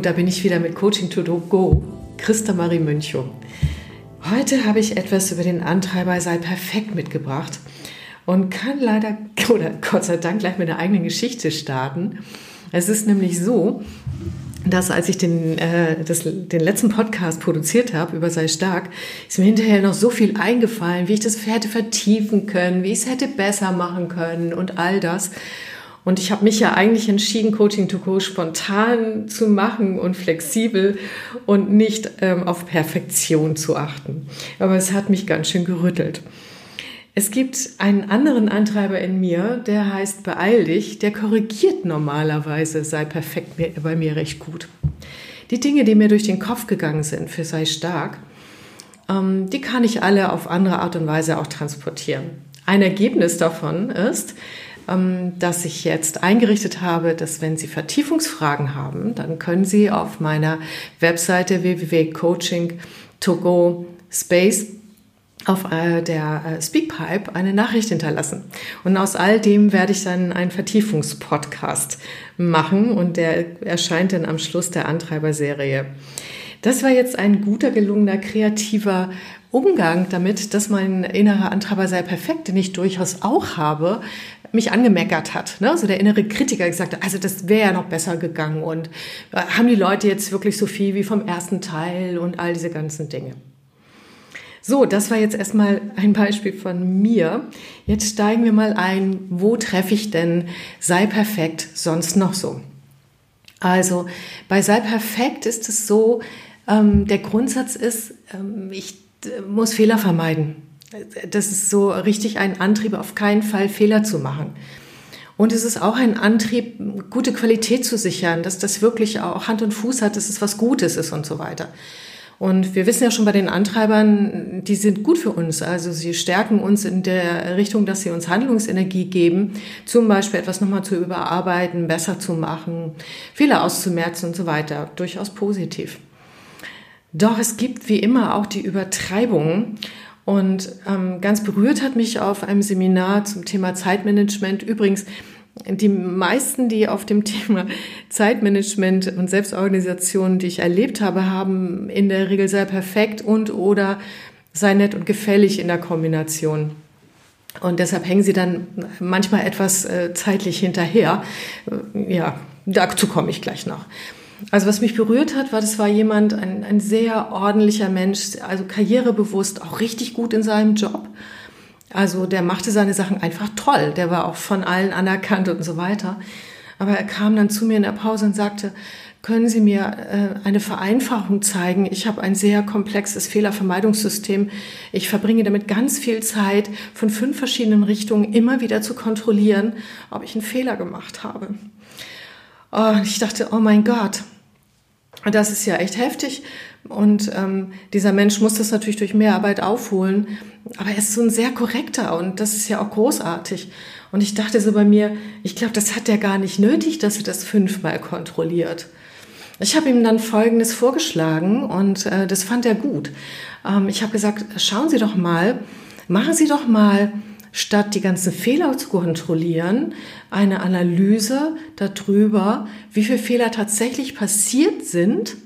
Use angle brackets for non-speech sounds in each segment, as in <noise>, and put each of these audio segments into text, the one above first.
Hallo, da bin ich wieder mit Coaching to Go, Christa Marie Münchow. Heute habe ich etwas über den Antreiber Sei perfekt mitgebracht und kann leider <laughs> oder Gott sei Dank gleich mit einer eigenen Geschichte starten. Es ist nämlich so, dass als ich den, äh, das, den letzten Podcast produziert habe über Sei stark, ist mir hinterher noch so viel eingefallen, wie ich das hätte vertiefen können, wie ich es hätte besser machen können und all das. Und ich habe mich ja eigentlich entschieden, Coaching to Go spontan zu machen und flexibel und nicht ähm, auf Perfektion zu achten. Aber es hat mich ganz schön gerüttelt. Es gibt einen anderen Antreiber in mir, der heißt Beeil dich, der korrigiert normalerweise Sei perfekt bei mir recht gut. Die Dinge, die mir durch den Kopf gegangen sind für Sei stark, ähm, die kann ich alle auf andere Art und Weise auch transportieren. Ein Ergebnis davon ist, ähm, dass ich jetzt eingerichtet habe, dass wenn Sie Vertiefungsfragen haben, dann können Sie auf meiner Webseite www.coaching-to-go space auf äh, der äh, Speakpipe eine Nachricht hinterlassen. Und aus all dem werde ich dann einen Vertiefungspodcast machen und der erscheint dann am Schluss der Antreiberserie. Das war jetzt ein guter, gelungener, kreativer Umgang damit, dass mein innerer Antreiber sei perfekt, den ich durchaus auch habe, mich angemeckert hat. Ne? Also der innere Kritiker gesagt hat, also das wäre ja noch besser gegangen und äh, haben die Leute jetzt wirklich so viel wie vom ersten Teil und all diese ganzen Dinge. So, das war jetzt erstmal ein Beispiel von mir. Jetzt steigen wir mal ein, wo treffe ich denn sei perfekt sonst noch so? Also bei sei perfekt ist es so, ähm, der Grundsatz ist, ähm, ich muss Fehler vermeiden. Das ist so richtig ein Antrieb, auf keinen Fall Fehler zu machen. Und es ist auch ein Antrieb, gute Qualität zu sichern, dass das wirklich auch Hand und Fuß hat, dass es was Gutes ist und so weiter. Und wir wissen ja schon bei den Antreibern, die sind gut für uns. Also sie stärken uns in der Richtung, dass sie uns Handlungsenergie geben, zum Beispiel etwas nochmal zu überarbeiten, besser zu machen, Fehler auszumerzen und so weiter. Durchaus positiv. Doch es gibt wie immer auch die Übertreibung. Und ähm, ganz berührt hat mich auf einem Seminar zum Thema Zeitmanagement. Übrigens, die meisten, die auf dem <laughs> Thema Zeitmanagement und Selbstorganisation, die ich erlebt habe, haben in der Regel sehr perfekt und oder sei nett und gefällig in der Kombination. Und deshalb hängen sie dann manchmal etwas äh, zeitlich hinterher. Ja, dazu komme ich gleich noch. Also was mich berührt hat, war, das war jemand, ein, ein sehr ordentlicher Mensch, also karrierebewusst, auch richtig gut in seinem Job. Also der machte seine Sachen einfach toll. Der war auch von allen anerkannt und so weiter. Aber er kam dann zu mir in der Pause und sagte, können Sie mir äh, eine Vereinfachung zeigen? Ich habe ein sehr komplexes Fehlervermeidungssystem. Ich verbringe damit ganz viel Zeit, von fünf verschiedenen Richtungen immer wieder zu kontrollieren, ob ich einen Fehler gemacht habe. Und ich dachte, oh mein Gott, das ist ja echt heftig. Und ähm, dieser Mensch muss das natürlich durch Mehrarbeit aufholen. Aber er ist so ein sehr korrekter und das ist ja auch großartig. Und ich dachte so bei mir, ich glaube, das hat er gar nicht nötig, dass er das fünfmal kontrolliert. Ich habe ihm dann Folgendes vorgeschlagen und äh, das fand er gut. Ähm, ich habe gesagt, schauen Sie doch mal, machen Sie doch mal statt die ganzen Fehler zu kontrollieren, eine Analyse darüber, wie viele Fehler tatsächlich passiert sind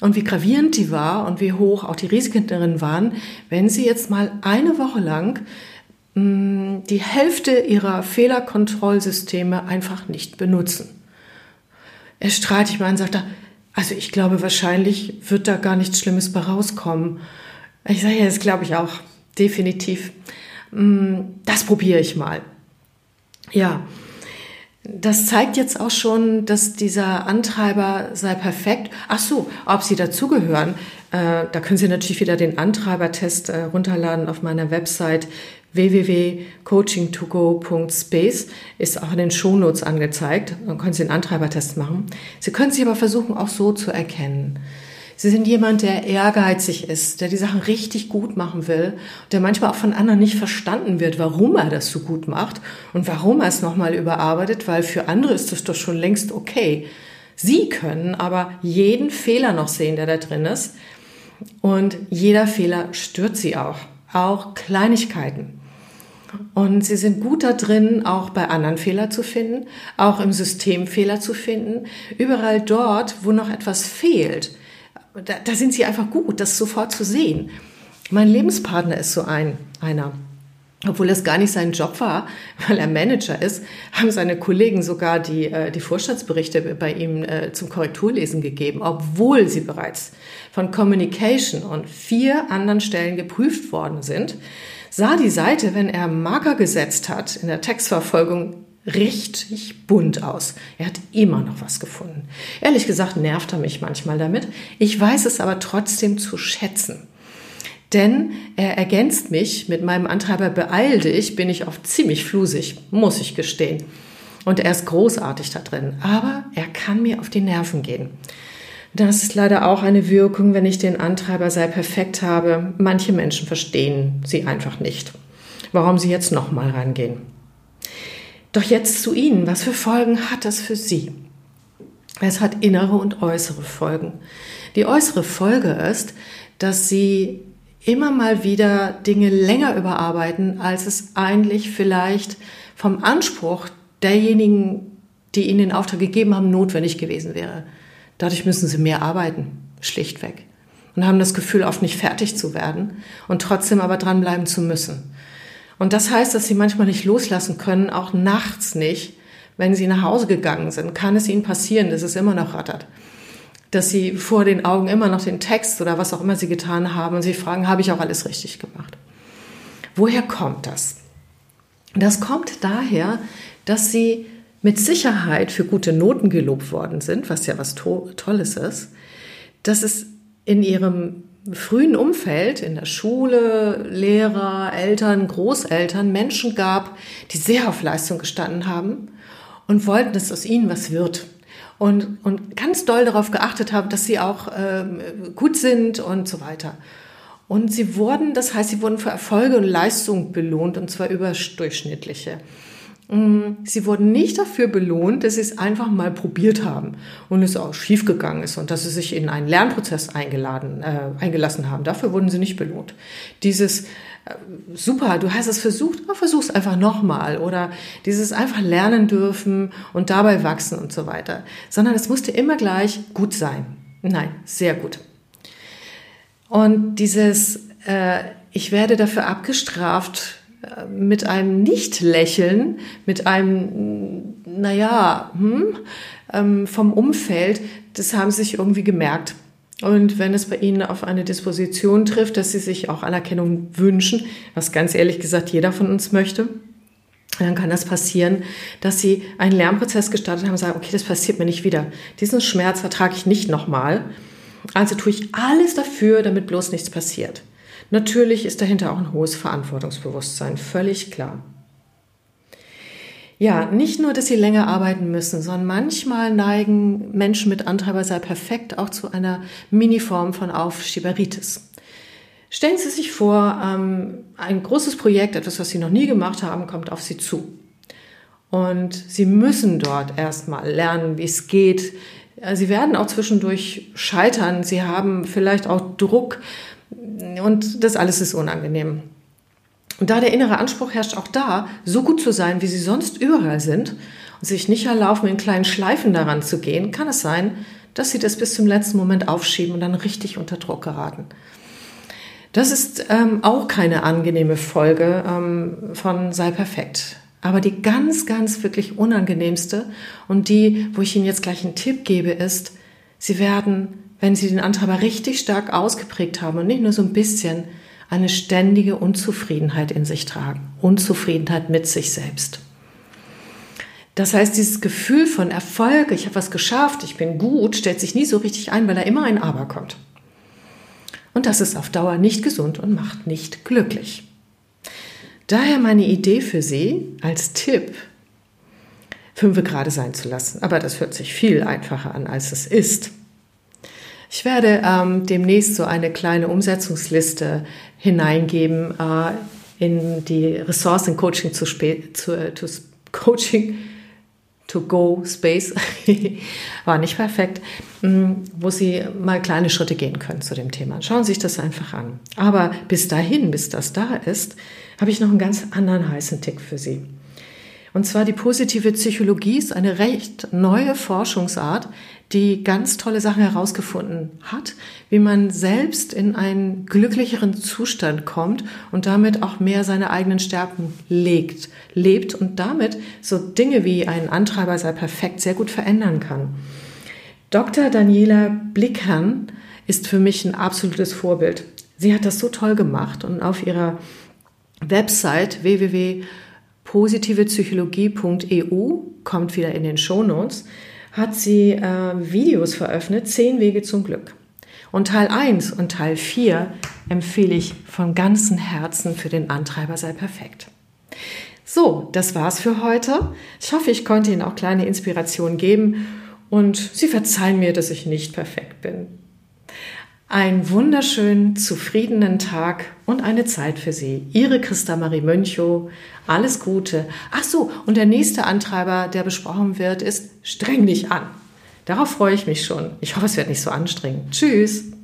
und wie gravierend die war und wie hoch auch die Risiken darin waren, wenn Sie jetzt mal eine Woche lang mh, mm, die Hälfte Ihrer Fehlerkontrollsysteme einfach nicht benutzen. Er strahlt mich mal und sagt, also ich glaube, wahrscheinlich wird da gar nichts Schlimmes bei rauskommen. Ich sage ja, das glaube ich auch, definitiv. Mm, das probiere ich mal. Ja, das zeigt jetzt auch schon, dass dieser Antreiber sei perfekt. Ach so, ob Sie dazugehören, äh, da können Sie natürlich wieder den Antreibertest äh, runterladen auf meiner Website www.coachingtogo.space ist auch in den Shownotes angezeigt. Dann können Sie den Antreibertest machen. Sie können sich aber versuchen, auch so zu erkennen. Sie sind jemand, der ehrgeizig ist, der die Sachen richtig gut machen will, der manchmal auch von anderen nicht verstanden wird, warum er das so gut macht und warum er es nochmal überarbeitet, weil für andere ist das doch schon längst okay. Sie können aber jeden Fehler noch sehen, der da drin ist. Und jeder Fehler stört sie auch. Auch Kleinigkeiten. Und sie sind gut da drin, auch bei anderen Fehler zu finden, auch im System Fehler zu finden. Überall dort, wo noch etwas fehlt, da, da sind sie einfach gut, das sofort zu sehen. Mein Lebenspartner ist so ein, einer. Obwohl das gar nicht sein Job war, <laughs> weil er Manager ist, haben seine Kollegen sogar die, äh, die Vorstandsberichte bei ihm äh, zum Korrekturlesen gegeben, obwohl sie bereits von Communication und vier anderen Stellen geprüft worden sind, sah die Seite, wenn er Marker gesetzt hat in der Textverfolgung, richtig bunt aus. Er hat immer noch was gefunden. Ehrlich gesagt nervt er mich manchmal damit. Ich weiß es aber trotzdem zu schätzen. Denn er ergänzt mich mit meinem Antreiber Beeil dich, bin ich oft ziemlich flusig, muss ich gestehen. Und er ist großartig da drin, aber er kann mir auf die Nerven gehen. Das ist leider auch eine Wirkung, wenn ich den Antreiber sei perfekt habe. Manche Menschen verstehen sie einfach nicht, warum sie jetzt nochmal rangehen. Doch jetzt zu Ihnen. Was für Folgen hat das für Sie? Es hat innere und äußere Folgen. Die äußere Folge ist, dass Sie immer mal wieder Dinge länger überarbeiten, als es eigentlich vielleicht vom Anspruch derjenigen, die Ihnen den Auftrag gegeben haben, notwendig gewesen wäre. Dadurch müssen Sie mehr arbeiten, schlichtweg. Und haben das Gefühl, oft nicht fertig zu werden und trotzdem aber dranbleiben zu müssen. Und das heißt, dass Sie manchmal nicht loslassen können, auch nachts nicht. Wenn Sie nach Hause gegangen sind, kann es Ihnen passieren, dass es immer noch rattert dass sie vor den Augen immer noch den Text oder was auch immer sie getan haben und sie fragen, habe ich auch alles richtig gemacht? Woher kommt das? Das kommt daher, dass sie mit Sicherheit für gute Noten gelobt worden sind, was ja was to Tolles ist, dass es in ihrem frühen Umfeld, in der Schule, Lehrer, Eltern, Großeltern Menschen gab, die sehr auf Leistung gestanden haben und wollten, dass aus ihnen was wird und, und ganz doll darauf geachtet haben, dass sie auch ähm, gut sind und so weiter. Und sie wurden, das heißt, sie wurden für Erfolge und Leistung belohnt, und zwar überdurchschnittliche. Mm, sie wurden nicht dafür belohnt, dass sie es einfach mal probiert haben und es auch schiefgegangen ist und dass sie sich in einen Lernprozess eingeladen, äh, eingelassen haben. Dafür wurden sie nicht belohnt. Dieses äh, super, du hast es versucht, aber versuch's einfach nochmal oder dieses einfach lernen dürfen und dabei wachsen und so weiter, sondern es musste immer gleich gut sein. Nein, sehr gut. Und dieses, äh, ich werde dafür abgestraft, mit einem Nicht-Lächeln, mit einem, naja, hm, ähm, vom Umfeld, das haben sie sich irgendwie gemerkt. Und wenn es bei Ihnen auf eine Disposition trifft, dass Sie sich auch Anerkennung wünschen, was ganz ehrlich gesagt jeder von uns möchte, dann kann das passieren, dass Sie einen Lernprozess gestartet haben und sagen, okay, das passiert mir nicht wieder. Diesen Schmerz ertrage ich nicht nochmal. Also tue ich alles dafür, damit bloß nichts passiert. Natürlich ist dahinter auch ein hohes Verantwortungsbewusstsein, völlig klar. Ja, nicht nur, dass sie länger arbeiten müssen, sondern manchmal neigen Menschen mit Antreiber sei perfekt auch zu einer Miniform von Aufschieberitis. Stellen Sie sich vor, ähm, ein großes Projekt, etwas, was Sie noch nie gemacht haben, kommt auf Sie zu. Und Sie müssen dort erstmal lernen, wie es geht. Sie werden auch zwischendurch scheitern. Sie haben vielleicht auch Druck, und das alles ist unangenehm. Und da der innere Anspruch herrscht, auch da so gut zu sein, wie sie sonst überall sind und sich nicht erlauben, in kleinen Schleifen daran zu gehen, kann es sein, dass sie das bis zum letzten Moment aufschieben und dann richtig unter Druck geraten. Das ist ähm, auch keine angenehme Folge ähm, von Sei perfekt. Aber die ganz, ganz wirklich unangenehmste und die, wo ich Ihnen jetzt gleich einen Tipp gebe, ist, Sie werden wenn sie den Antreiber richtig stark ausgeprägt haben und nicht nur so ein bisschen, eine ständige Unzufriedenheit in sich tragen. Unzufriedenheit mit sich selbst. Das heißt, dieses Gefühl von Erfolg, ich habe was geschafft, ich bin gut, stellt sich nie so richtig ein, weil da immer ein Aber kommt. Und das ist auf Dauer nicht gesund und macht nicht glücklich. Daher meine Idee für Sie als Tipp, fünfe gerade sein zu lassen. Aber das hört sich viel einfacher an, als es ist. Ich werde ähm, demnächst so eine kleine Umsetzungsliste hineingeben äh, in die Ressourcen Coaching zu, zu, äh, zu Coaching to go Space <laughs> war nicht perfekt, mm, wo Sie mal kleine Schritte gehen können zu dem Thema. Schauen Sie sich das einfach an. Aber bis dahin, bis das da ist, habe ich noch einen ganz anderen heißen Tick für Sie. Und zwar die positive Psychologie ist eine recht neue Forschungsart, die ganz tolle Sachen herausgefunden hat, wie man selbst in einen glücklicheren Zustand kommt und damit auch mehr seine eigenen Stärken legt, lebt und damit so Dinge wie ein Antreiber sei perfekt sehr gut verändern kann. Dr. Daniela Blickern ist für mich ein absolutes Vorbild. Sie hat das so toll gemacht und auf ihrer Website www positivePsychologie.eu, kommt wieder in den Shownotes, hat sie äh, Videos veröffentlicht, zehn Wege zum Glück. Und Teil 1 und Teil 4 empfehle ich von ganzem Herzen für den Antreiber sei perfekt. So, das war's für heute. Ich hoffe, ich konnte Ihnen auch kleine Inspirationen geben und Sie verzeihen mir, dass ich nicht perfekt bin. Einen wunderschönen, zufriedenen Tag und eine Zeit für Sie. Ihre Christa Marie Mönchow. Alles Gute. Ach so, und der nächste Antreiber, der besprochen wird, ist streng dich an. Darauf freue ich mich schon. Ich hoffe, es wird nicht so anstrengend. Tschüss.